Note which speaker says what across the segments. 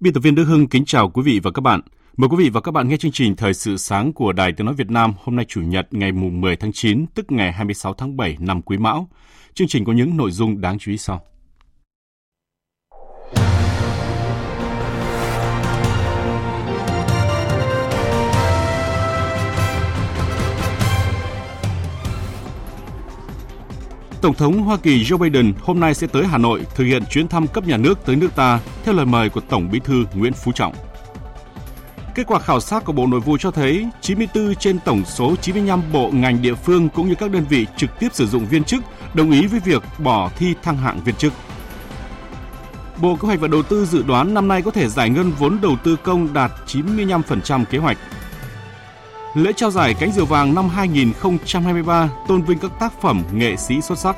Speaker 1: Biên tập viên Đức Hưng kính chào quý vị và các bạn. Mời quý vị và các bạn nghe chương trình Thời sự sáng của Đài Tiếng Nói Việt Nam hôm nay Chủ nhật ngày mùng 10 tháng 9, tức ngày 26 tháng 7 năm Quý Mão. Chương trình có những nội dung đáng chú ý sau. Tổng thống Hoa Kỳ Joe Biden hôm nay sẽ tới Hà Nội thực hiện chuyến thăm cấp nhà nước tới nước ta, theo lời mời của Tổng Bí thư Nguyễn Phú Trọng. Kết quả khảo sát của Bộ Nội vụ cho thấy 94 trên tổng số 95 bộ ngành địa phương cũng như các đơn vị trực tiếp sử dụng viên chức đồng ý với việc bỏ thi thăng hạng viên chức. Bộ Kế hoạch và Đầu tư dự đoán năm nay có thể giải ngân vốn đầu tư công đạt 95% kế hoạch. Lễ trao giải cánh diều vàng năm 2023 tôn vinh các tác phẩm nghệ sĩ xuất sắc.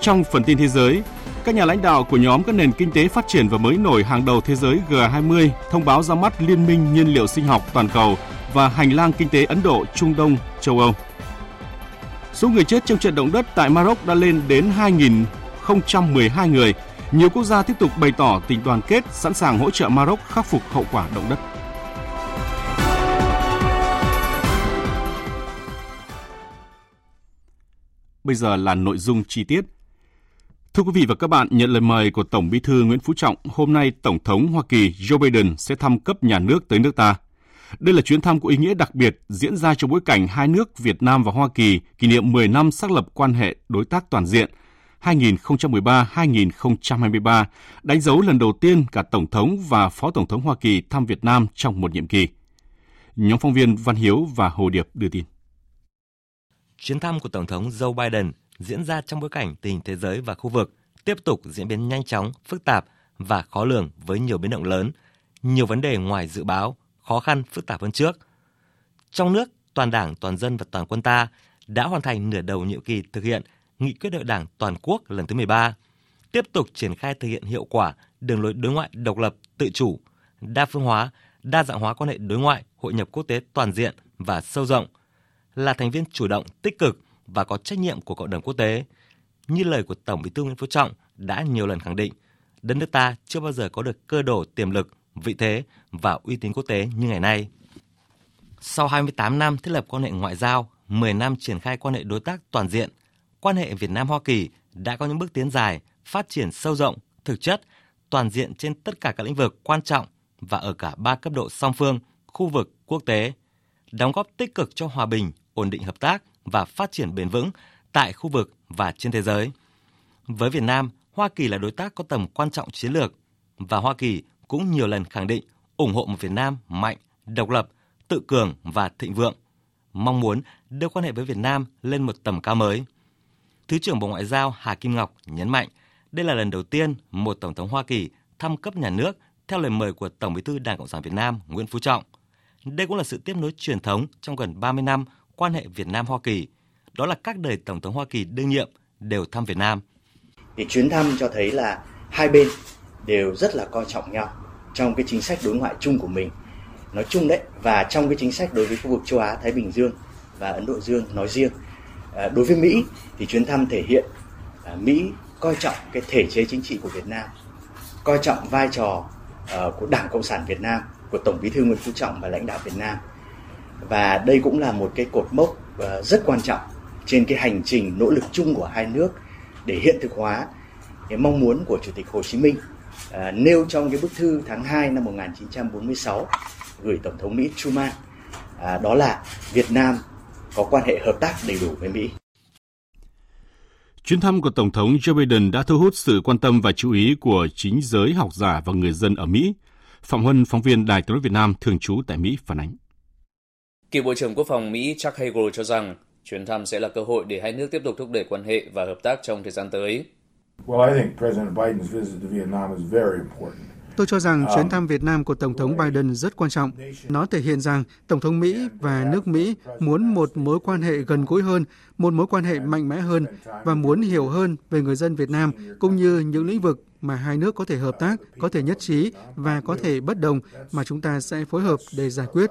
Speaker 1: Trong phần tin thế giới, các nhà lãnh đạo của nhóm các nền kinh tế phát triển và mới nổi hàng đầu thế giới G20 thông báo ra mắt Liên minh nhiên liệu sinh học toàn cầu và hành lang kinh tế Ấn Độ, Trung Đông, châu Âu. Số người chết trong trận động đất tại Maroc đã lên đến 2.012 người. Nhiều quốc gia tiếp tục bày tỏ tình đoàn kết sẵn sàng hỗ trợ Maroc khắc phục hậu quả động đất. Bây giờ là nội dung chi tiết. Thưa quý vị và các bạn, nhận lời mời của Tổng Bí thư Nguyễn Phú Trọng, hôm nay Tổng thống Hoa Kỳ Joe Biden sẽ thăm cấp nhà nước tới nước ta. Đây là chuyến thăm có ý nghĩa đặc biệt diễn ra trong bối cảnh hai nước Việt Nam và Hoa Kỳ kỷ niệm 10 năm xác lập quan hệ đối tác toàn diện 2013-2023, đánh dấu lần đầu tiên cả Tổng thống và Phó Tổng thống Hoa Kỳ thăm Việt Nam trong một nhiệm kỳ. Nhóm phóng viên Văn Hiếu và Hồ Điệp đưa tin.
Speaker 2: Chuyến thăm của Tổng thống Joe Biden diễn ra trong bối cảnh tình hình thế giới và khu vực tiếp tục diễn biến nhanh chóng, phức tạp và khó lường với nhiều biến động lớn, nhiều vấn đề ngoài dự báo, khó khăn, phức tạp hơn trước. Trong nước, toàn đảng, toàn dân và toàn quân ta đã hoàn thành nửa đầu nhiệm kỳ thực hiện Nghị quyết đại đảng toàn quốc lần thứ 13, tiếp tục triển khai thực hiện hiệu quả đường lối đối ngoại độc lập, tự chủ, đa phương hóa, đa dạng hóa quan hệ đối ngoại, hội nhập quốc tế toàn diện và sâu rộng – là thành viên chủ động, tích cực và có trách nhiệm của cộng đồng quốc tế. Như lời của Tổng Bí thư Nguyễn Phú Trọng đã nhiều lần khẳng định, đất nước ta chưa bao giờ có được cơ đồ tiềm lực, vị thế và uy tín quốc tế như ngày nay. Sau 28 năm thiết lập quan hệ ngoại giao, 10 năm triển khai quan hệ đối tác toàn diện, quan hệ Việt Nam Hoa Kỳ đã có những bước tiến dài, phát triển sâu rộng, thực chất, toàn diện trên tất cả các lĩnh vực quan trọng và ở cả ba cấp độ song phương, khu vực, quốc tế, đóng góp tích cực cho hòa bình, ổn định hợp tác và phát triển bền vững tại khu vực và trên thế giới. Với Việt Nam, Hoa Kỳ là đối tác có tầm quan trọng chiến lược và Hoa Kỳ cũng nhiều lần khẳng định ủng hộ một Việt Nam mạnh, độc lập, tự cường và thịnh vượng, mong muốn đưa quan hệ với Việt Nam lên một tầm cao mới. Thứ trưởng Bộ Ngoại giao Hà Kim Ngọc nhấn mạnh đây là lần đầu tiên một Tổng thống Hoa Kỳ thăm cấp nhà nước theo lời mời của Tổng bí thư Đảng Cộng sản Việt Nam Nguyễn Phú Trọng. Đây cũng là sự tiếp nối truyền thống trong gần 30 năm quan hệ Việt Nam Hoa Kỳ, đó là các đời tổng thống Hoa Kỳ đương nhiệm đều thăm Việt Nam.
Speaker 3: Thì chuyến thăm cho thấy là hai bên đều rất là coi trọng nhau trong cái chính sách đối ngoại chung của mình nói chung đấy và trong cái chính sách đối với khu vực châu Á Thái Bình Dương và Ấn Độ Dương nói riêng. À, đối với Mỹ thì chuyến thăm thể hiện à, Mỹ coi trọng cái thể chế chính trị của Việt Nam, coi trọng vai trò à, của Đảng Cộng sản Việt Nam, của Tổng Bí thư Nguyễn Phú Trọng và lãnh đạo Việt Nam và đây cũng là một cái cột mốc ờ, rất quan trọng trên cái hành trình nỗ lực chung của hai nước để hiện thực hóa cái mong muốn của Chủ tịch Hồ Chí Minh à, nêu trong cái bức thư tháng 2 năm 1946 gửi Tổng thống Mỹ Truman à, đó là Việt Nam có quan hệ hợp tác đầy đủ với Mỹ.
Speaker 1: Chuyến thăm của Tổng thống Joe Biden đã thu hút sự quan tâm và chú ý của chính giới học giả và người dân ở Mỹ. Phạm Huân, phóng viên Đài tiếng nói Việt Nam thường trú tại Mỹ phản ánh.
Speaker 4: Cựu Bộ trưởng Quốc phòng Mỹ Chuck Hagel cho rằng chuyến thăm sẽ là cơ hội để hai nước tiếp tục thúc đẩy quan hệ và hợp tác trong thời gian tới.
Speaker 5: Well, I think President Biden's visit to Vietnam is very important.
Speaker 6: Tôi cho rằng chuyến thăm Việt Nam của Tổng thống Biden rất quan trọng. Nó thể hiện rằng Tổng thống Mỹ và nước Mỹ muốn một mối quan hệ gần gũi hơn, một mối quan hệ mạnh mẽ hơn và muốn hiểu hơn về người dân Việt Nam cũng như những lĩnh vực mà hai nước có thể hợp tác, có thể nhất trí và có thể bất đồng mà chúng ta sẽ phối hợp để giải quyết.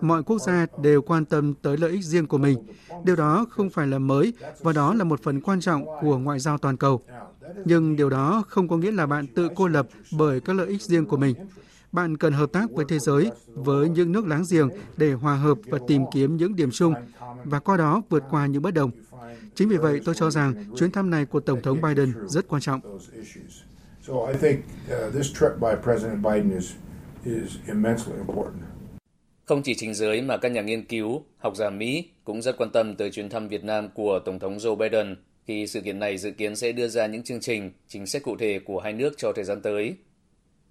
Speaker 6: Mọi quốc gia đều quan tâm tới lợi ích riêng của mình. Điều đó không phải là mới và đó là một phần quan trọng của ngoại giao toàn cầu. Nhưng điều đó không có nghĩa là bạn tự cô lập bởi các lợi ích riêng của mình. Bạn cần hợp tác với thế giới, với những nước láng giềng để hòa hợp và tìm kiếm những điểm chung và qua đó vượt qua những bất đồng. Chính vì vậy, tôi cho rằng chuyến thăm này của Tổng thống Biden rất quan trọng.
Speaker 5: So I think uh, this trip by President Biden is is immensely important.
Speaker 4: Không chỉ chính giới mà các nhà nghiên cứu, học giả Mỹ cũng rất quan tâm tới chuyến thăm Việt Nam của Tổng thống Joe Biden khi sự kiện này dự kiến sẽ đưa ra những chương trình, chính sách cụ thể của hai nước cho thời gian tới.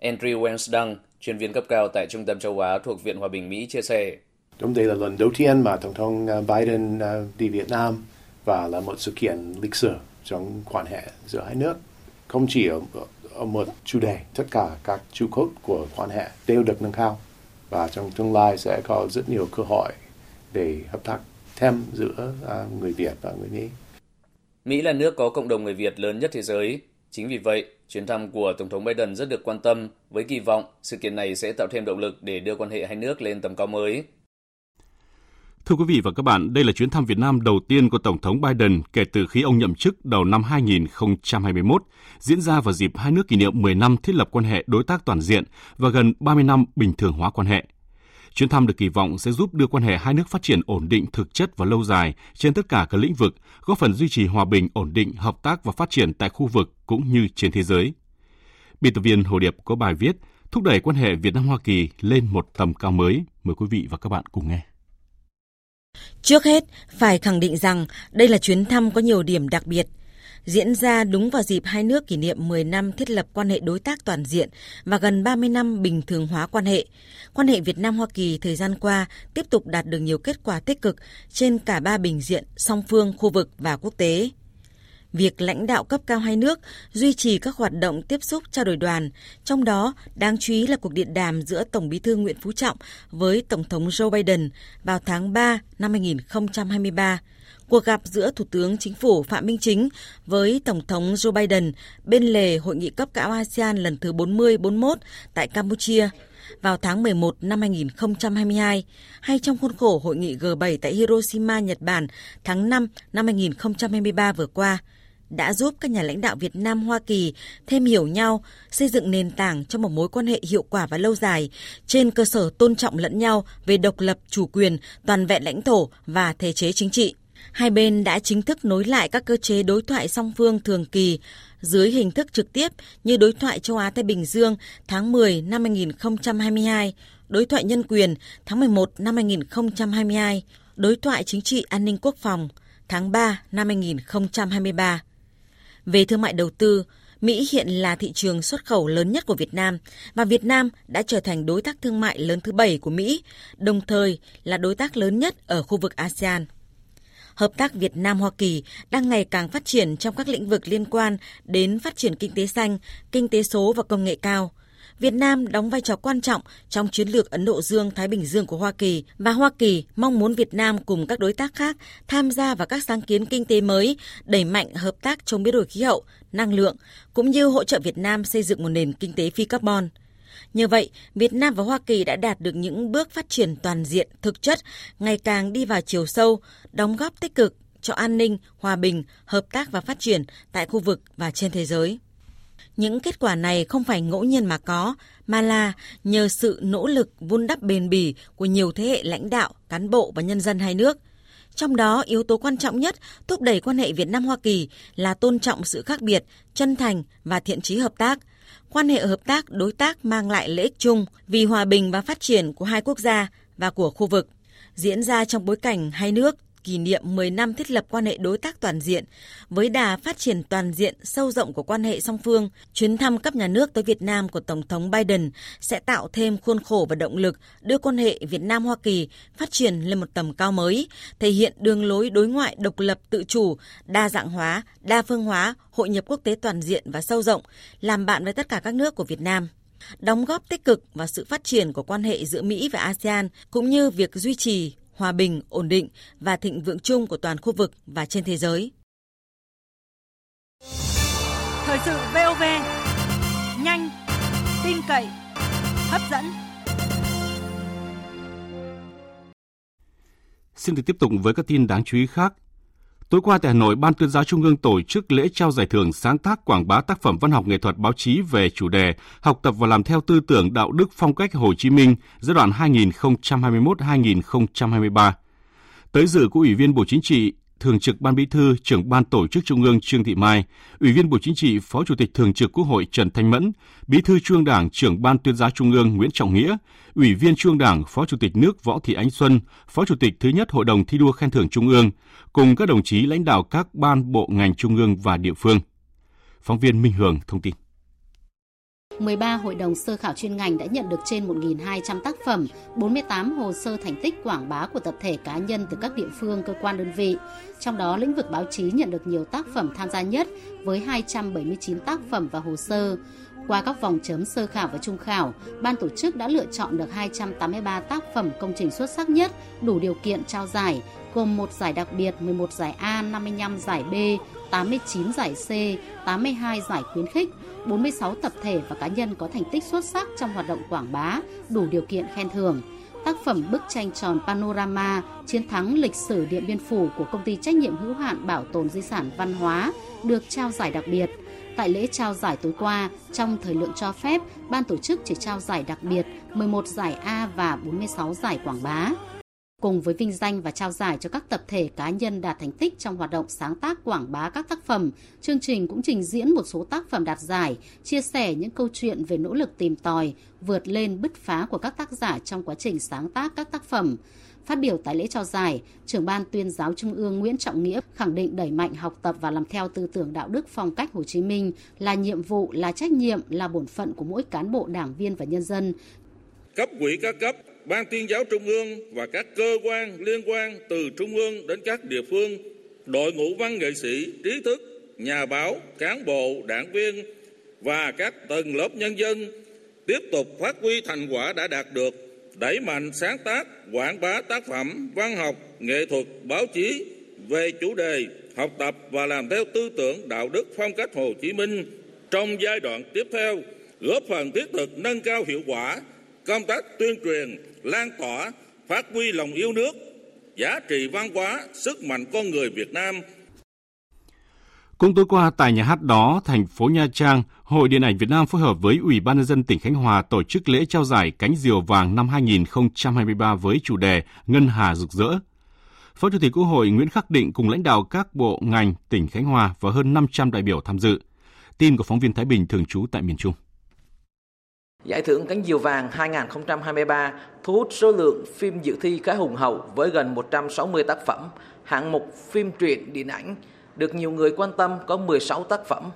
Speaker 4: Andrew Wensdang, chuyên viên cấp cao tại Trung tâm châu Á thuộc Viện Hòa bình Mỹ chia sẻ.
Speaker 7: Đúng đây là lần đầu tiên mà Tổng thống uh, Biden uh, đi Việt Nam và là một sự kiện lịch sử trong quan hệ giữa hai nước. Không chỉ ở, ở một chủ đề, tất cả các trụ cốt của quan hệ đều được nâng cao và trong tương lai sẽ có rất nhiều cơ hội để hợp tác thêm giữa uh, người Việt và người Mỹ.
Speaker 4: Mỹ là nước có cộng đồng người Việt lớn nhất thế giới. Chính vì vậy, chuyến thăm của Tổng thống Biden rất được quan tâm với kỳ vọng sự kiện này sẽ tạo thêm động lực để đưa quan hệ hai nước lên tầm cao mới.
Speaker 1: Thưa quý vị và các bạn, đây là chuyến thăm Việt Nam đầu tiên của Tổng thống Biden kể từ khi ông nhậm chức đầu năm 2021, diễn ra vào dịp hai nước kỷ niệm 10 năm thiết lập quan hệ đối tác toàn diện và gần 30 năm bình thường hóa quan hệ. Chuyến thăm được kỳ vọng sẽ giúp đưa quan hệ hai nước phát triển ổn định thực chất và lâu dài trên tất cả các lĩnh vực, góp phần duy trì hòa bình, ổn định, hợp tác và phát triển tại khu vực cũng như trên thế giới. Biên tập viên Hồ Điệp có bài viết thúc đẩy quan hệ Việt Nam Hoa Kỳ lên một tầm cao mới. Mời quý vị và các bạn cùng nghe.
Speaker 8: Trước hết, phải khẳng định rằng đây là chuyến thăm có nhiều điểm đặc biệt – diễn ra đúng vào dịp hai nước kỷ niệm 10 năm thiết lập quan hệ đối tác toàn diện và gần 30 năm bình thường hóa quan hệ. Quan hệ Việt Nam Hoa Kỳ thời gian qua tiếp tục đạt được nhiều kết quả tích cực trên cả ba bình diện song phương, khu vực và quốc tế việc lãnh đạo cấp cao hai nước duy trì các hoạt động tiếp xúc trao đổi đoàn, trong đó đáng chú ý là cuộc điện đàm giữa Tổng Bí thư Nguyễn Phú Trọng với Tổng thống Joe Biden vào tháng 3 năm 2023 cuộc gặp giữa Thủ tướng Chính phủ Phạm Minh Chính với Tổng thống Joe Biden bên lề hội nghị cấp cao ASEAN lần thứ 40-41 tại Campuchia vào tháng 11 năm 2022 hay trong khuôn khổ hội nghị G7 tại Hiroshima, Nhật Bản tháng 5 năm 2023 vừa qua đã giúp các nhà lãnh đạo Việt Nam Hoa Kỳ thêm hiểu nhau, xây dựng nền tảng cho một mối quan hệ hiệu quả và lâu dài trên cơ sở tôn trọng lẫn nhau về độc lập, chủ quyền, toàn vẹn lãnh thổ và thể chế chính trị hai bên đã chính thức nối lại các cơ chế đối thoại song phương thường kỳ dưới hình thức trực tiếp như đối thoại châu Á Thái Bình Dương tháng 10 năm 2022, đối thoại nhân quyền tháng 11 năm 2022, đối thoại chính trị an ninh quốc phòng tháng 3 năm 2023. Về thương mại đầu tư, Mỹ hiện là thị trường xuất khẩu lớn nhất của Việt Nam và Việt Nam đã trở thành đối tác thương mại lớn thứ bảy của Mỹ, đồng thời là đối tác lớn nhất ở khu vực ASEAN hợp tác Việt Nam Hoa Kỳ đang ngày càng phát triển trong các lĩnh vực liên quan đến phát triển kinh tế xanh, kinh tế số và công nghệ cao. Việt Nam đóng vai trò quan trọng trong chiến lược Ấn Độ Dương Thái Bình Dương của Hoa Kỳ và Hoa Kỳ mong muốn Việt Nam cùng các đối tác khác tham gia vào các sáng kiến kinh tế mới, đẩy mạnh hợp tác chống biến đổi khí hậu, năng lượng cũng như hỗ trợ Việt Nam xây dựng một nền kinh tế phi carbon. Như vậy, Việt Nam và Hoa Kỳ đã đạt được những bước phát triển toàn diện, thực chất, ngày càng đi vào chiều sâu, đóng góp tích cực cho an ninh, hòa bình, hợp tác và phát triển tại khu vực và trên thế giới. Những kết quả này không phải ngẫu nhiên mà có, mà là nhờ sự nỗ lực vun đắp bền bỉ của nhiều thế hệ lãnh đạo, cán bộ và nhân dân hai nước. Trong đó, yếu tố quan trọng nhất thúc đẩy quan hệ Việt Nam-Hoa Kỳ là tôn trọng sự khác biệt, chân thành và thiện chí hợp tác – quan hệ hợp tác đối tác mang lại lợi ích chung vì hòa bình và phát triển của hai quốc gia và của khu vực diễn ra trong bối cảnh hai nước kỷ niệm 10 năm thiết lập quan hệ đối tác toàn diện. Với đà phát triển toàn diện, sâu rộng của quan hệ song phương, chuyến thăm cấp nhà nước tới Việt Nam của Tổng thống Biden sẽ tạo thêm khuôn khổ và động lực đưa quan hệ Việt Nam-Hoa Kỳ phát triển lên một tầm cao mới, thể hiện đường lối đối ngoại độc lập tự chủ, đa dạng hóa, đa phương hóa, hội nhập quốc tế toàn diện và sâu rộng, làm bạn với tất cả các nước của Việt Nam đóng góp tích cực vào sự phát triển của quan hệ giữa Mỹ và ASEAN cũng như việc duy trì hòa bình, ổn định và thịnh vượng chung của toàn khu vực và trên thế giới.
Speaker 9: Thời sự VOV, nhanh, tin cậy, hấp dẫn.
Speaker 1: Xin được tiếp tục với các tin đáng chú ý khác. Tối qua tại Hà Nội, Ban tuyên giáo Trung ương tổ chức lễ trao giải thưởng sáng tác quảng bá tác phẩm văn học nghệ thuật báo chí về chủ đề Học tập và làm theo tư tưởng đạo đức phong cách Hồ Chí Minh giai đoạn 2021-2023. Tới dự của Ủy viên Bộ Chính trị, Thường trực Ban Bí thư, trưởng Ban Tổ chức Trung ương Trương Thị Mai, Ủy viên Bộ Chính trị, Phó Chủ tịch Thường trực Quốc hội Trần Thanh Mẫn, Bí thư Trung Đảng, trưởng Ban Tuyên giáo Trung ương Nguyễn Trọng Nghĩa, Ủy viên Trung Đảng, Phó Chủ tịch nước Võ Thị Ánh Xuân, Phó Chủ tịch thứ nhất Hội đồng thi đua khen thưởng Trung ương, cùng các đồng chí lãnh đạo các ban bộ ngành trung ương và địa phương. Phóng viên Minh Hường thông tin.
Speaker 10: 13 hội đồng sơ khảo chuyên ngành đã nhận được trên 1.200 tác phẩm, 48 hồ sơ thành tích quảng bá của tập thể cá nhân từ các địa phương, cơ quan đơn vị. Trong đó, lĩnh vực báo chí nhận được nhiều tác phẩm tham gia nhất với 279 tác phẩm và hồ sơ. Qua các vòng chấm sơ khảo và trung khảo, ban tổ chức đã lựa chọn được 283 tác phẩm công trình xuất sắc nhất đủ điều kiện trao giải, gồm một giải đặc biệt, 11 giải A, 55 giải B, 89 giải C, 82 giải khuyến khích, 46 tập thể và cá nhân có thành tích xuất sắc trong hoạt động quảng bá, đủ điều kiện khen thưởng. Tác phẩm bức tranh tròn Panorama Chiến thắng lịch sử Điện Biên Phủ của công ty trách nhiệm hữu hạn bảo tồn di sản văn hóa được trao giải đặc biệt. Tại lễ trao giải tối qua, trong thời lượng cho phép, ban tổ chức chỉ trao giải đặc biệt 11 giải A và 46 giải quảng bá. Cùng với vinh danh và trao giải cho các tập thể cá nhân đạt thành tích trong hoạt động sáng tác quảng bá các tác phẩm, chương trình cũng trình diễn một số tác phẩm đạt giải, chia sẻ những câu chuyện về nỗ lực tìm tòi, vượt lên bứt phá của các tác giả trong quá trình sáng tác các tác phẩm. Phát biểu tại lễ trao giải, trưởng ban tuyên giáo Trung ương Nguyễn Trọng Nghĩa khẳng định đẩy mạnh học tập và làm theo tư tưởng đạo đức phong cách Hồ Chí Minh là nhiệm vụ, là trách nhiệm, là bổn phận của mỗi cán bộ đảng viên và nhân dân.
Speaker 11: Cấp quỹ các cấp Ban tuyên giáo Trung ương và các cơ quan liên quan từ Trung ương đến các địa phương, đội ngũ văn nghệ sĩ, trí thức, nhà báo, cán bộ, đảng viên và các tầng lớp nhân dân tiếp tục phát huy thành quả đã đạt được, đẩy mạnh sáng tác, quảng bá tác phẩm văn học, nghệ thuật, báo chí về chủ đề học tập và làm theo tư tưởng đạo đức phong cách Hồ Chí Minh trong giai đoạn tiếp theo, góp phần thiết thực nâng cao hiệu quả công tác tuyên truyền, lan tỏa, phát huy lòng yêu nước, giá trị văn hóa, sức mạnh con người Việt Nam.
Speaker 1: Cũng tối qua tại nhà hát đó, thành phố Nha Trang, Hội Điện ảnh Việt Nam phối hợp với Ủy ban nhân dân tỉnh Khánh Hòa tổ chức lễ trao giải cánh diều vàng năm 2023 với chủ đề Ngân Hà rực rỡ. Phó Chủ tịch Quốc hội Nguyễn Khắc Định cùng lãnh đạo các bộ ngành tỉnh Khánh Hòa và hơn 500 đại biểu tham dự. Tin của phóng viên Thái Bình thường trú tại miền Trung.
Speaker 12: Giải thưởng Cánh Diều Vàng 2023 thu hút số lượng phim dự thi khá hùng hậu với gần 160 tác phẩm. Hạng mục phim truyện điện ảnh được nhiều người quan tâm có 16 tác phẩm.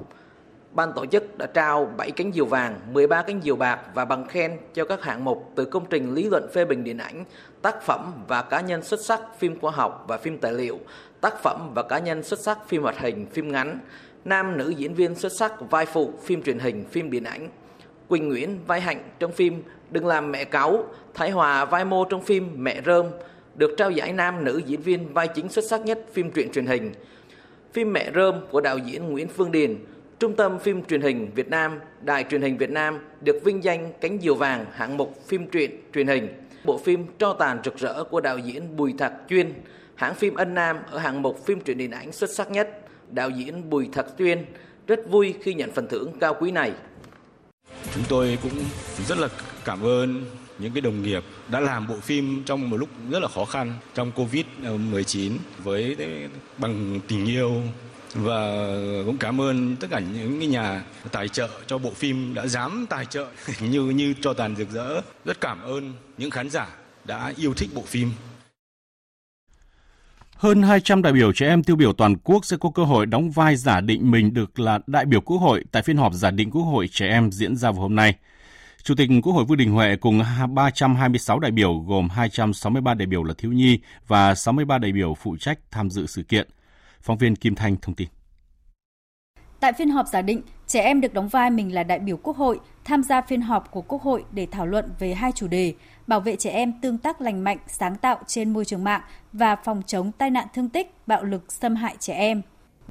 Speaker 12: Ban tổ chức đã trao 7 cánh diều vàng, 13 cánh diều bạc và bằng khen cho các hạng mục từ công trình lý luận phê bình điện ảnh, tác phẩm và cá nhân xuất sắc phim khoa học và phim tài liệu, tác phẩm và cá nhân xuất sắc phim hoạt hình, phim ngắn, nam nữ diễn viên xuất sắc vai phụ phim truyền hình, phim điện ảnh. Quỳnh Nguyễn vai Hạnh trong phim Đừng làm mẹ cáu, Thái Hòa vai Mô trong phim Mẹ Rơm, được trao giải nam nữ diễn viên vai chính xuất sắc nhất phim truyện truyền hình. Phim Mẹ Rơm của đạo diễn Nguyễn Phương Điền, Trung tâm phim truyền hình Việt Nam, Đài truyền hình Việt Nam được vinh danh cánh diều vàng hạng mục phim truyện truyền hình. Bộ phim Tro tàn rực rỡ của đạo diễn Bùi Thạc Chuyên, hãng phim Ân Nam ở hạng mục phim truyện điện ảnh xuất sắc nhất. Đạo diễn Bùi Thạc Chuyên rất vui khi nhận phần thưởng cao quý này.
Speaker 13: Chúng tôi cũng rất là cảm ơn những cái đồng nghiệp đã làm bộ phim trong một lúc rất là khó khăn, trong Covid-19 với bằng tình yêu. Và cũng cảm ơn tất cả những cái nhà tài trợ cho bộ phim đã dám tài trợ, như như cho tàn rực rỡ. Rất cảm ơn những khán giả đã yêu thích bộ phim.
Speaker 1: Hơn 200 đại biểu trẻ em tiêu biểu toàn quốc sẽ có cơ hội đóng vai giả định mình được là đại biểu Quốc hội tại phiên họp giả định Quốc hội trẻ em diễn ra vào hôm nay. Chủ tịch Quốc hội Vương Đình Huệ cùng 326 đại biểu gồm 263 đại biểu là thiếu nhi và 63 đại biểu phụ trách tham dự sự kiện. Phóng viên Kim Thanh thông tin.
Speaker 14: Tại phiên họp giả định, trẻ em được đóng vai mình là đại biểu Quốc hội, tham gia phiên họp của Quốc hội để thảo luận về hai chủ đề: bảo vệ trẻ em tương tác lành mạnh, sáng tạo trên môi trường mạng và phòng chống tai nạn thương tích, bạo lực xâm hại trẻ em.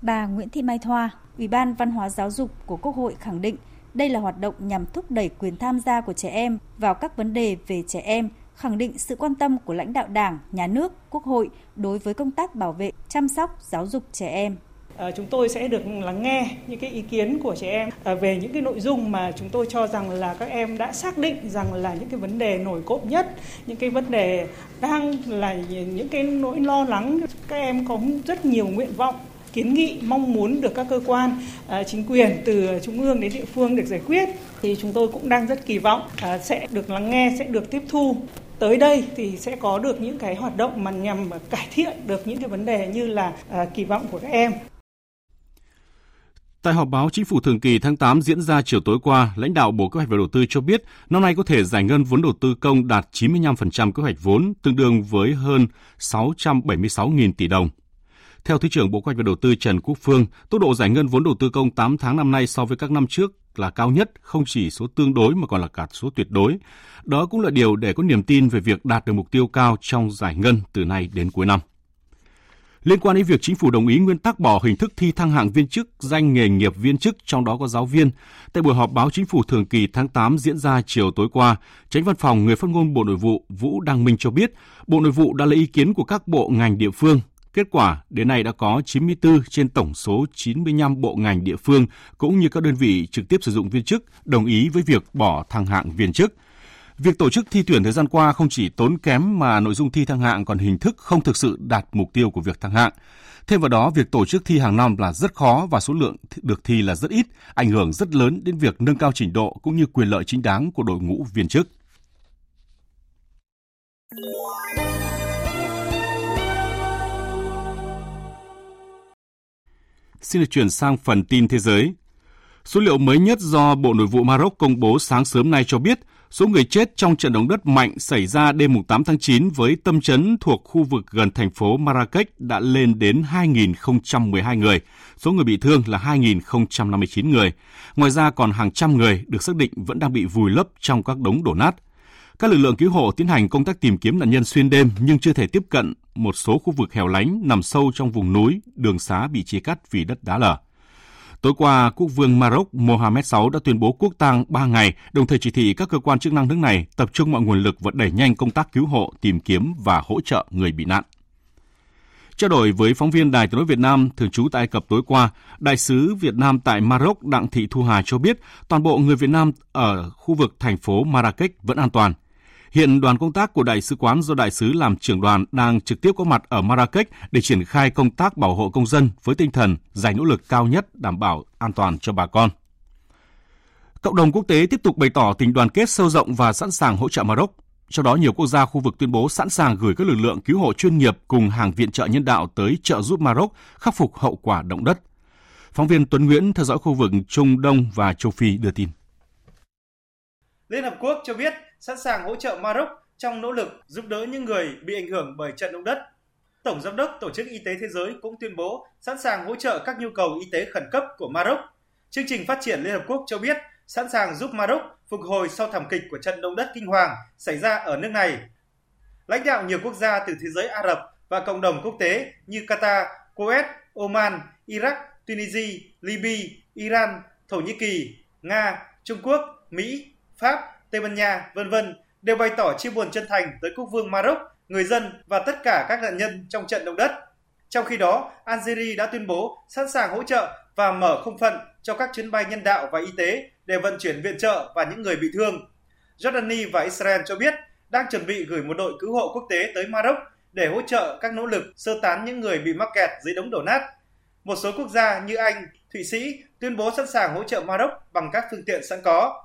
Speaker 14: Bà Nguyễn Thị Mai Thoa, Ủy ban Văn hóa Giáo dục của Quốc hội khẳng định đây là hoạt động nhằm thúc đẩy quyền tham gia của trẻ em vào các vấn đề về trẻ em, khẳng định sự quan tâm của lãnh đạo Đảng, Nhà nước, Quốc hội đối với công tác bảo vệ, chăm sóc, giáo dục trẻ em.
Speaker 15: Ờ, chúng tôi sẽ được lắng nghe những cái ý kiến của trẻ em ờ, về những cái nội dung mà chúng tôi cho rằng là các em đã xác định rằng là những cái vấn đề nổi cộm nhất, những cái vấn đề đang là những cái nỗi lo lắng. Các em có rất nhiều nguyện vọng kiến nghị mong muốn được các cơ quan à, chính quyền từ trung ương đến địa phương được giải quyết thì chúng tôi cũng đang rất kỳ vọng à, sẽ được lắng nghe sẽ được tiếp thu tới đây thì sẽ có được những cái hoạt động mà nhằm cải thiện được những cái vấn đề như là à, kỳ vọng của các em.
Speaker 1: Tại họp báo chính phủ thường kỳ tháng 8 diễn ra chiều tối qua, lãnh đạo Bộ Kế hoạch và Đầu tư cho biết năm nay có thể giải ngân vốn đầu tư công đạt 95% kế hoạch vốn, tương đương với hơn 676.000 tỷ đồng. Theo Thứ trưởng Bộ Kế hoạch và Đầu tư Trần Quốc Phương, tốc độ giải ngân vốn đầu tư công 8 tháng năm nay so với các năm trước là cao nhất, không chỉ số tương đối mà còn là cả số tuyệt đối. Đó cũng là điều để có niềm tin về việc đạt được mục tiêu cao trong giải ngân từ nay đến cuối năm. Liên quan đến việc chính phủ đồng ý nguyên tắc bỏ hình thức thi thăng hạng viên chức danh nghề nghiệp viên chức trong đó có giáo viên, tại buổi họp báo chính phủ thường kỳ tháng 8 diễn ra chiều tối qua, Tránh văn phòng người phát ngôn Bộ Nội vụ Vũ Đăng Minh cho biết, Bộ Nội vụ đã lấy ý kiến của các bộ ngành địa phương Kết quả, đến nay đã có 94 trên tổng số 95 bộ ngành địa phương cũng như các đơn vị trực tiếp sử dụng viên chức đồng ý với việc bỏ thăng hạng viên chức. Việc tổ chức thi tuyển thời gian qua không chỉ tốn kém mà nội dung thi thăng hạng còn hình thức không thực sự đạt mục tiêu của việc thăng hạng. Thêm vào đó, việc tổ chức thi hàng năm là rất khó và số lượng được thi là rất ít, ảnh hưởng rất lớn đến việc nâng cao trình độ cũng như quyền lợi chính đáng của đội ngũ viên chức. Xin được chuyển sang phần tin thế giới. Số liệu mới nhất do Bộ Nội vụ Maroc công bố sáng sớm nay cho biết số người chết trong trận động đất mạnh xảy ra đêm 8 tháng 9 với tâm chấn thuộc khu vực gần thành phố Marrakech đã lên đến 2.012 người. Số người bị thương là 2.059 người. Ngoài ra còn hàng trăm người được xác định vẫn đang bị vùi lấp trong các đống đổ nát. Các lực lượng cứu hộ tiến hành công tác tìm kiếm nạn nhân xuyên đêm nhưng chưa thể tiếp cận một số khu vực hẻo lánh nằm sâu trong vùng núi, đường xá bị chia cắt vì đất đá lở. Tối qua, quốc vương Maroc Mohamed VI đã tuyên bố quốc tang 3 ngày, đồng thời chỉ thị các cơ quan chức năng nước này tập trung mọi nguồn lực và đẩy nhanh công tác cứu hộ, tìm kiếm và hỗ trợ người bị nạn. Trao đổi với phóng viên Đài tiếng nói Việt Nam thường trú tại Ai Cập tối qua, đại sứ Việt Nam tại Maroc Đặng Thị Thu Hà cho biết toàn bộ người Việt Nam ở khu vực thành phố Marrakech vẫn an toàn. Hiện đoàn công tác của Đại sứ quán do Đại sứ làm trưởng đoàn đang trực tiếp có mặt ở Marrakech để triển khai công tác bảo hộ công dân với tinh thần dành nỗ lực cao nhất đảm bảo an toàn cho bà con. Cộng đồng quốc tế tiếp tục bày tỏ tình đoàn kết sâu rộng và sẵn sàng hỗ trợ Maroc. Trong đó, nhiều quốc gia khu vực tuyên bố sẵn sàng gửi các lực lượng cứu hộ chuyên nghiệp cùng hàng viện trợ nhân đạo tới trợ giúp Maroc khắc phục hậu quả động đất. Phóng viên Tuấn Nguyễn theo dõi khu vực Trung Đông và châu Phi đưa tin.
Speaker 16: Liên Hợp Quốc cho biết sẵn sàng hỗ trợ Maroc trong nỗ lực giúp đỡ những người bị ảnh hưởng bởi trận động đất. Tổng giám đốc Tổ chức Y tế Thế giới cũng tuyên bố sẵn sàng hỗ trợ các nhu cầu y tế khẩn cấp của Maroc. Chương trình phát triển Liên Hợp Quốc cho biết sẵn sàng giúp Maroc phục hồi sau thảm kịch của trận động đất kinh hoàng xảy ra ở nước này. Lãnh đạo nhiều quốc gia từ thế giới Ả Rập và cộng đồng quốc tế như Qatar, Kuwait, Oman, Iraq, Tunisia, Libya, Iran, Thổ Nhĩ Kỳ, Nga, Trung Quốc, Mỹ, Pháp, Tây Ban Nha, vân vân đều bày tỏ chia buồn chân thành tới quốc vương Maroc, người dân và tất cả các nạn nhân trong trận động đất. Trong khi đó, Algeria đã tuyên bố sẵn sàng hỗ trợ và mở không phận cho các chuyến bay nhân đạo và y tế để vận chuyển viện trợ và những người bị thương. Jordani và Israel cho biết đang chuẩn bị gửi một đội cứu hộ quốc tế tới Maroc để hỗ trợ các nỗ lực sơ tán những người bị mắc kẹt dưới đống đổ nát. Một số quốc gia như Anh, Thụy Sĩ tuyên bố sẵn sàng hỗ trợ Maroc bằng các phương tiện sẵn có.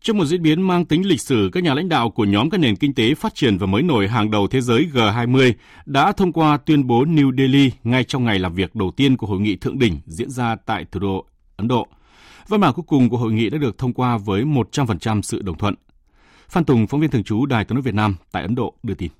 Speaker 1: Trong một diễn biến mang tính lịch sử, các nhà lãnh đạo của nhóm các nền kinh tế phát triển và mới nổi hàng đầu thế giới G20 đã thông qua tuyên bố New Delhi ngay trong ngày làm việc đầu tiên của hội nghị thượng đỉnh diễn ra tại thủ đô Ấn Độ. Văn bản cuối cùng của hội nghị đã được thông qua với 100% sự đồng thuận. Phan Tùng, phóng viên thường trú Đài tiếng nói Việt Nam tại Ấn Độ đưa tin.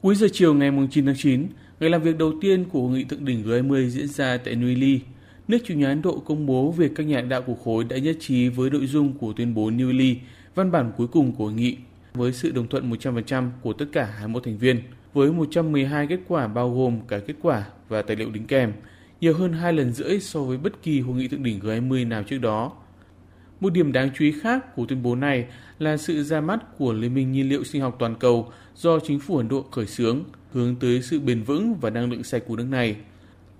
Speaker 17: Cuối giờ chiều ngày 9 tháng 9, ngày làm việc đầu tiên của hội nghị thượng đỉnh G20 diễn ra tại New Delhi, nước chủ nhà Ấn Độ công bố việc các nhà lãnh đạo của khối đã nhất trí với nội dung của tuyên bố New Delhi, văn bản cuối cùng của hội nghị, với sự đồng thuận 100% của tất cả 21 thành viên, với 112 kết quả bao gồm cả kết quả và tài liệu đính kèm, nhiều hơn hai lần rưỡi so với bất kỳ hội nghị thượng đỉnh G20 nào trước đó. Một điểm đáng chú ý khác của tuyên bố này là sự ra mắt của Liên minh nhiên liệu sinh học toàn cầu do chính phủ Ấn Độ khởi xướng, hướng tới sự bền vững và năng lượng sạch của nước này.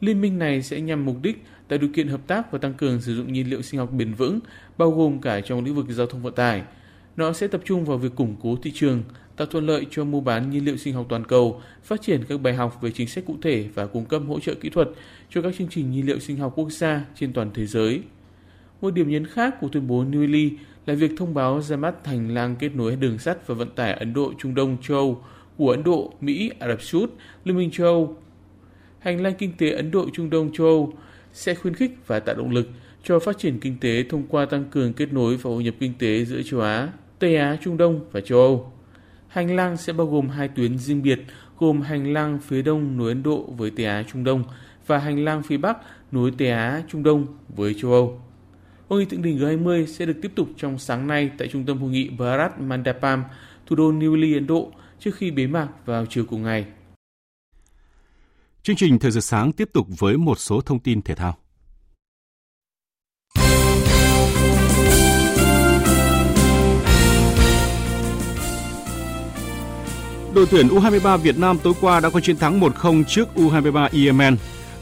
Speaker 17: Liên minh này sẽ nhằm mục đích tạo điều kiện hợp tác và tăng cường sử dụng nhiên liệu sinh học bền vững, bao gồm cả trong lĩnh vực giao thông vận tải. Nó sẽ tập trung vào việc củng cố thị trường, tạo thuận lợi cho mua bán nhiên liệu sinh học toàn cầu, phát triển các bài học về chính sách cụ thể và cung cấp hỗ trợ kỹ thuật cho các chương trình nhiên liệu sinh học quốc gia trên toàn thế giới. Một điểm nhấn khác của tuyên bố New Delhi là việc thông báo ra mắt hành lang kết nối đường sắt và vận tải Ấn Độ Trung Đông châu Âu của Ấn Độ, Mỹ, Ả Rập Xê Út, Liên minh châu Âu. Hành lang kinh tế Ấn Độ Trung Đông châu Âu sẽ khuyến khích và tạo động lực cho phát triển kinh tế thông qua tăng cường kết nối và hội nhập kinh tế giữa châu Á, Tây Á, Trung Đông và châu Âu. Hành lang sẽ bao gồm hai tuyến riêng biệt, gồm hành lang phía đông nối Ấn Độ với Tây Á, Trung Đông và hành lang phía bắc nối Tây Á, Trung Đông với châu Âu. Hội nghị thượng đỉnh G20 sẽ được tiếp tục trong sáng nay tại trung tâm hội nghị Bharat Mandapam, thủ đô New Delhi, Ấn Độ, trước khi bế mạc vào chiều cùng ngày.
Speaker 1: Chương trình Thời giờ sáng tiếp tục với một số thông tin thể thao. Đội tuyển U23 Việt Nam tối qua đã có chiến thắng 1-0 trước U23 Yemen.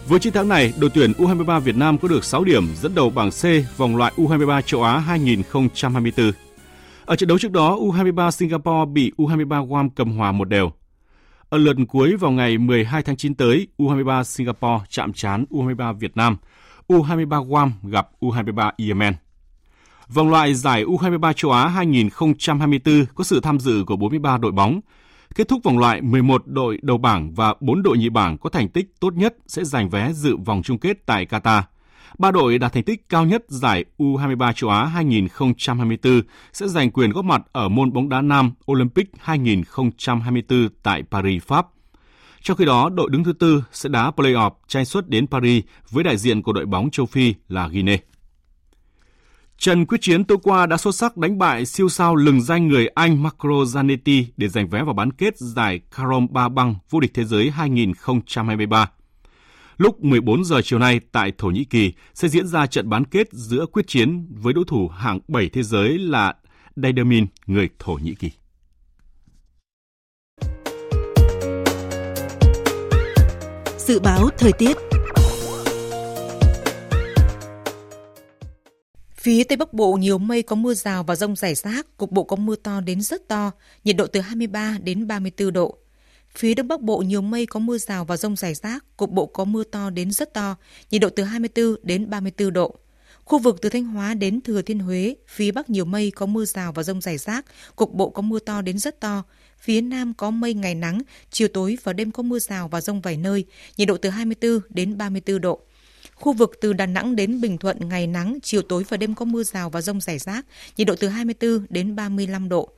Speaker 1: Với chiến thắng này, đội tuyển U23 Việt Nam có được 6 điểm dẫn đầu bảng C vòng loại U23 châu Á 2024. Ở trận đấu trước đó, U23 Singapore bị U23 Guam cầm hòa một đều. Ở lượt cuối vào ngày 12 tháng 9 tới, U23 Singapore chạm trán U23 Việt Nam, U23 Guam gặp U23 Yemen. Vòng loại giải U23 châu Á 2024 có sự tham dự của 43 đội bóng. Kết thúc vòng loại, 11 đội đầu bảng và 4 đội nhị bảng có thành tích tốt nhất sẽ giành vé dự vòng chung kết tại Qatar. Ba đội đạt thành tích cao nhất giải U23 châu Á 2024 sẽ giành quyền góp mặt ở môn bóng đá nam Olympic 2024 tại Paris, Pháp. Trong khi đó, đội đứng thứ tư sẽ đá play-off tranh suất đến Paris với đại diện của đội bóng châu Phi là Guinea. Trần quyết chiến tối qua đã xuất sắc đánh bại siêu sao lừng danh người Anh Marco Zanetti để giành vé vào bán kết giải Carom Ba Băng vô địch thế giới 2023. Lúc 14 giờ chiều nay tại Thổ Nhĩ Kỳ sẽ diễn ra trận bán kết giữa quyết chiến với đối thủ hạng 7 thế giới là Daidamin, người Thổ Nhĩ Kỳ.
Speaker 18: Dự báo thời tiết Phía Tây Bắc Bộ nhiều mây có mưa rào và rông rải rác, cục bộ có mưa to đến rất to, nhiệt độ từ 23 đến 34 độ. Phía Đông Bắc Bộ nhiều mây có mưa rào và rông rải rác, cục bộ có mưa to đến rất to, nhiệt độ từ 24 đến 34 độ. Khu vực từ Thanh Hóa đến Thừa Thiên Huế, phía Bắc nhiều mây có mưa rào và rông rải rác, cục bộ có mưa to đến rất to. Phía Nam có mây ngày nắng, chiều tối và đêm có mưa rào và rông vài nơi, nhiệt độ từ 24 đến 34 độ. Khu vực từ Đà Nẵng đến Bình Thuận ngày nắng, chiều tối và đêm có mưa rào và rông rải rác, nhiệt độ từ 24 đến 35 độ.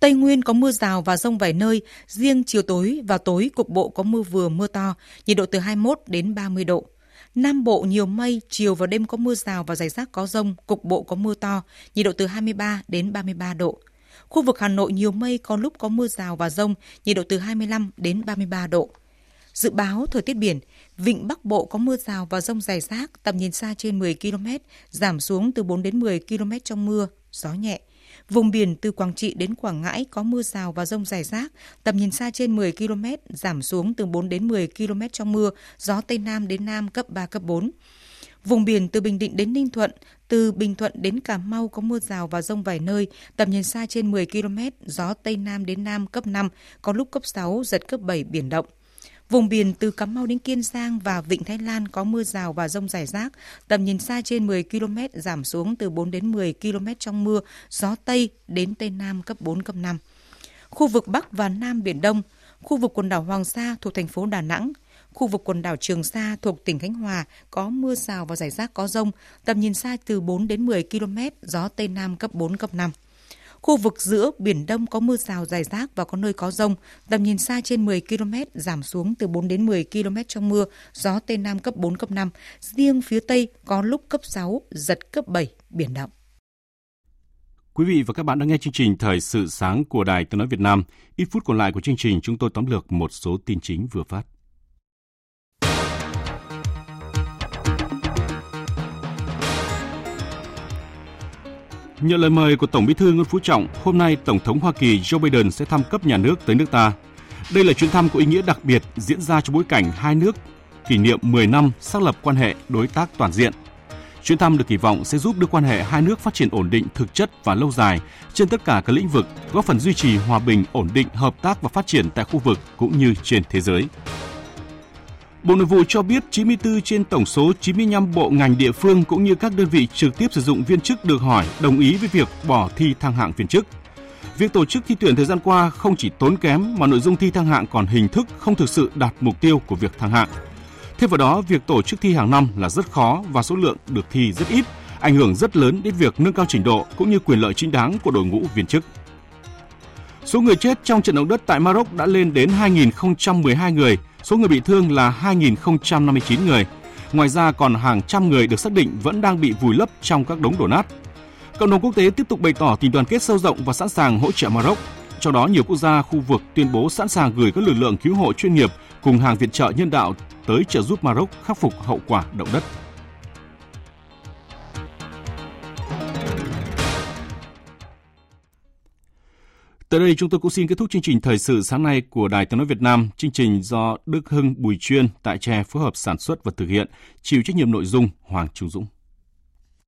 Speaker 18: Tây Nguyên có mưa rào và rông vài nơi, riêng chiều tối và tối cục bộ có mưa vừa mưa to, nhiệt độ từ 21 đến 30 độ. Nam Bộ nhiều mây, chiều và đêm có mưa rào và rải rác có rông, cục bộ có mưa to, nhiệt độ từ 23 đến 33 độ. Khu vực Hà Nội nhiều mây, có lúc có mưa rào và rông, nhiệt độ từ 25 đến 33 độ. Dự báo thời tiết biển, vịnh Bắc Bộ có mưa rào và rông rải rác, tầm nhìn xa trên 10 km, giảm xuống từ 4 đến 10 km trong mưa, gió nhẹ. Vùng biển từ Quảng Trị đến Quảng Ngãi có mưa rào và rông rải rác, tầm nhìn xa trên 10 km, giảm xuống từ 4 đến 10 km trong mưa, gió Tây Nam đến Nam cấp 3, cấp 4. Vùng biển từ Bình Định đến Ninh Thuận, từ Bình Thuận đến Cà Mau có mưa rào và rông vài nơi, tầm nhìn xa trên 10 km, gió Tây Nam đến Nam cấp 5, có lúc cấp 6, giật cấp 7 biển động. Vùng biển từ Cà Mau đến Kiên Giang và Vịnh Thái Lan có mưa rào và rông rải rác, tầm nhìn xa trên 10 km giảm xuống từ 4 đến 10 km trong mưa, gió Tây đến Tây Nam cấp 4, cấp 5. Khu vực Bắc và Nam Biển Đông, khu vực quần đảo Hoàng Sa thuộc thành phố Đà Nẵng, khu vực quần đảo Trường Sa thuộc tỉnh Khánh Hòa có mưa rào và rải rác có rông, tầm nhìn xa từ 4 đến 10 km, gió Tây Nam cấp 4, cấp 5. Khu vực giữa Biển Đông có mưa rào rải rác và có nơi có rông, tầm nhìn xa trên 10 km, giảm xuống từ 4 đến 10 km trong mưa, gió Tây Nam cấp 4, cấp 5. Riêng phía Tây có lúc cấp 6, giật cấp 7, biển động.
Speaker 1: Quý vị và các bạn đang nghe chương trình Thời sự sáng của Đài Tiếng Nói Việt Nam. Ít phút còn lại của chương trình chúng tôi tóm lược một số tin chính vừa phát. Nhận lời mời của Tổng Bí thư Nguyễn Phú Trọng, hôm nay Tổng thống Hoa Kỳ Joe Biden sẽ thăm cấp nhà nước tới nước ta. Đây là chuyến thăm có ý nghĩa đặc biệt diễn ra trong bối cảnh hai nước kỷ niệm 10 năm xác lập quan hệ đối tác toàn diện. Chuyến thăm được kỳ vọng sẽ giúp đưa quan hệ hai nước phát triển ổn định thực chất và lâu dài trên tất cả các lĩnh vực, góp phần duy trì hòa bình, ổn định, hợp tác và phát triển tại khu vực cũng như trên thế giới. Bộ Nội vụ cho biết 94 trên tổng số 95 bộ ngành địa phương cũng như các đơn vị trực tiếp sử dụng viên chức được hỏi đồng ý với việc bỏ thi thăng hạng viên chức. Việc tổ chức thi tuyển thời gian qua không chỉ tốn kém mà nội dung thi thăng hạng còn hình thức không thực sự đạt mục tiêu của việc thăng hạng. Thêm vào đó, việc tổ chức thi hàng năm là rất khó và số lượng được thi rất ít, ảnh hưởng rất lớn đến việc nâng cao trình độ cũng như quyền lợi chính đáng của đội ngũ viên chức. Số người chết trong trận động đất tại Maroc đã lên đến 2.012 người, số người bị thương là 2.059 người. Ngoài ra còn hàng trăm người được xác định vẫn đang bị vùi lấp trong các đống đổ nát. Cộng đồng quốc tế tiếp tục bày tỏ tình đoàn kết sâu rộng và sẵn sàng hỗ trợ Maroc. Trong đó, nhiều quốc gia khu vực tuyên bố sẵn sàng gửi các lực lượng cứu hộ chuyên nghiệp cùng hàng viện trợ nhân đạo tới trợ giúp Maroc khắc phục hậu quả động đất. Tới đây chúng tôi cũng xin kết thúc chương trình thời sự sáng nay của Đài Tiếng nói Việt Nam. Chương trình do Đức Hưng Bùi Chuyên tại Tre phối hợp sản xuất và thực hiện, chịu trách nhiệm nội dung Hoàng Trung Dũng.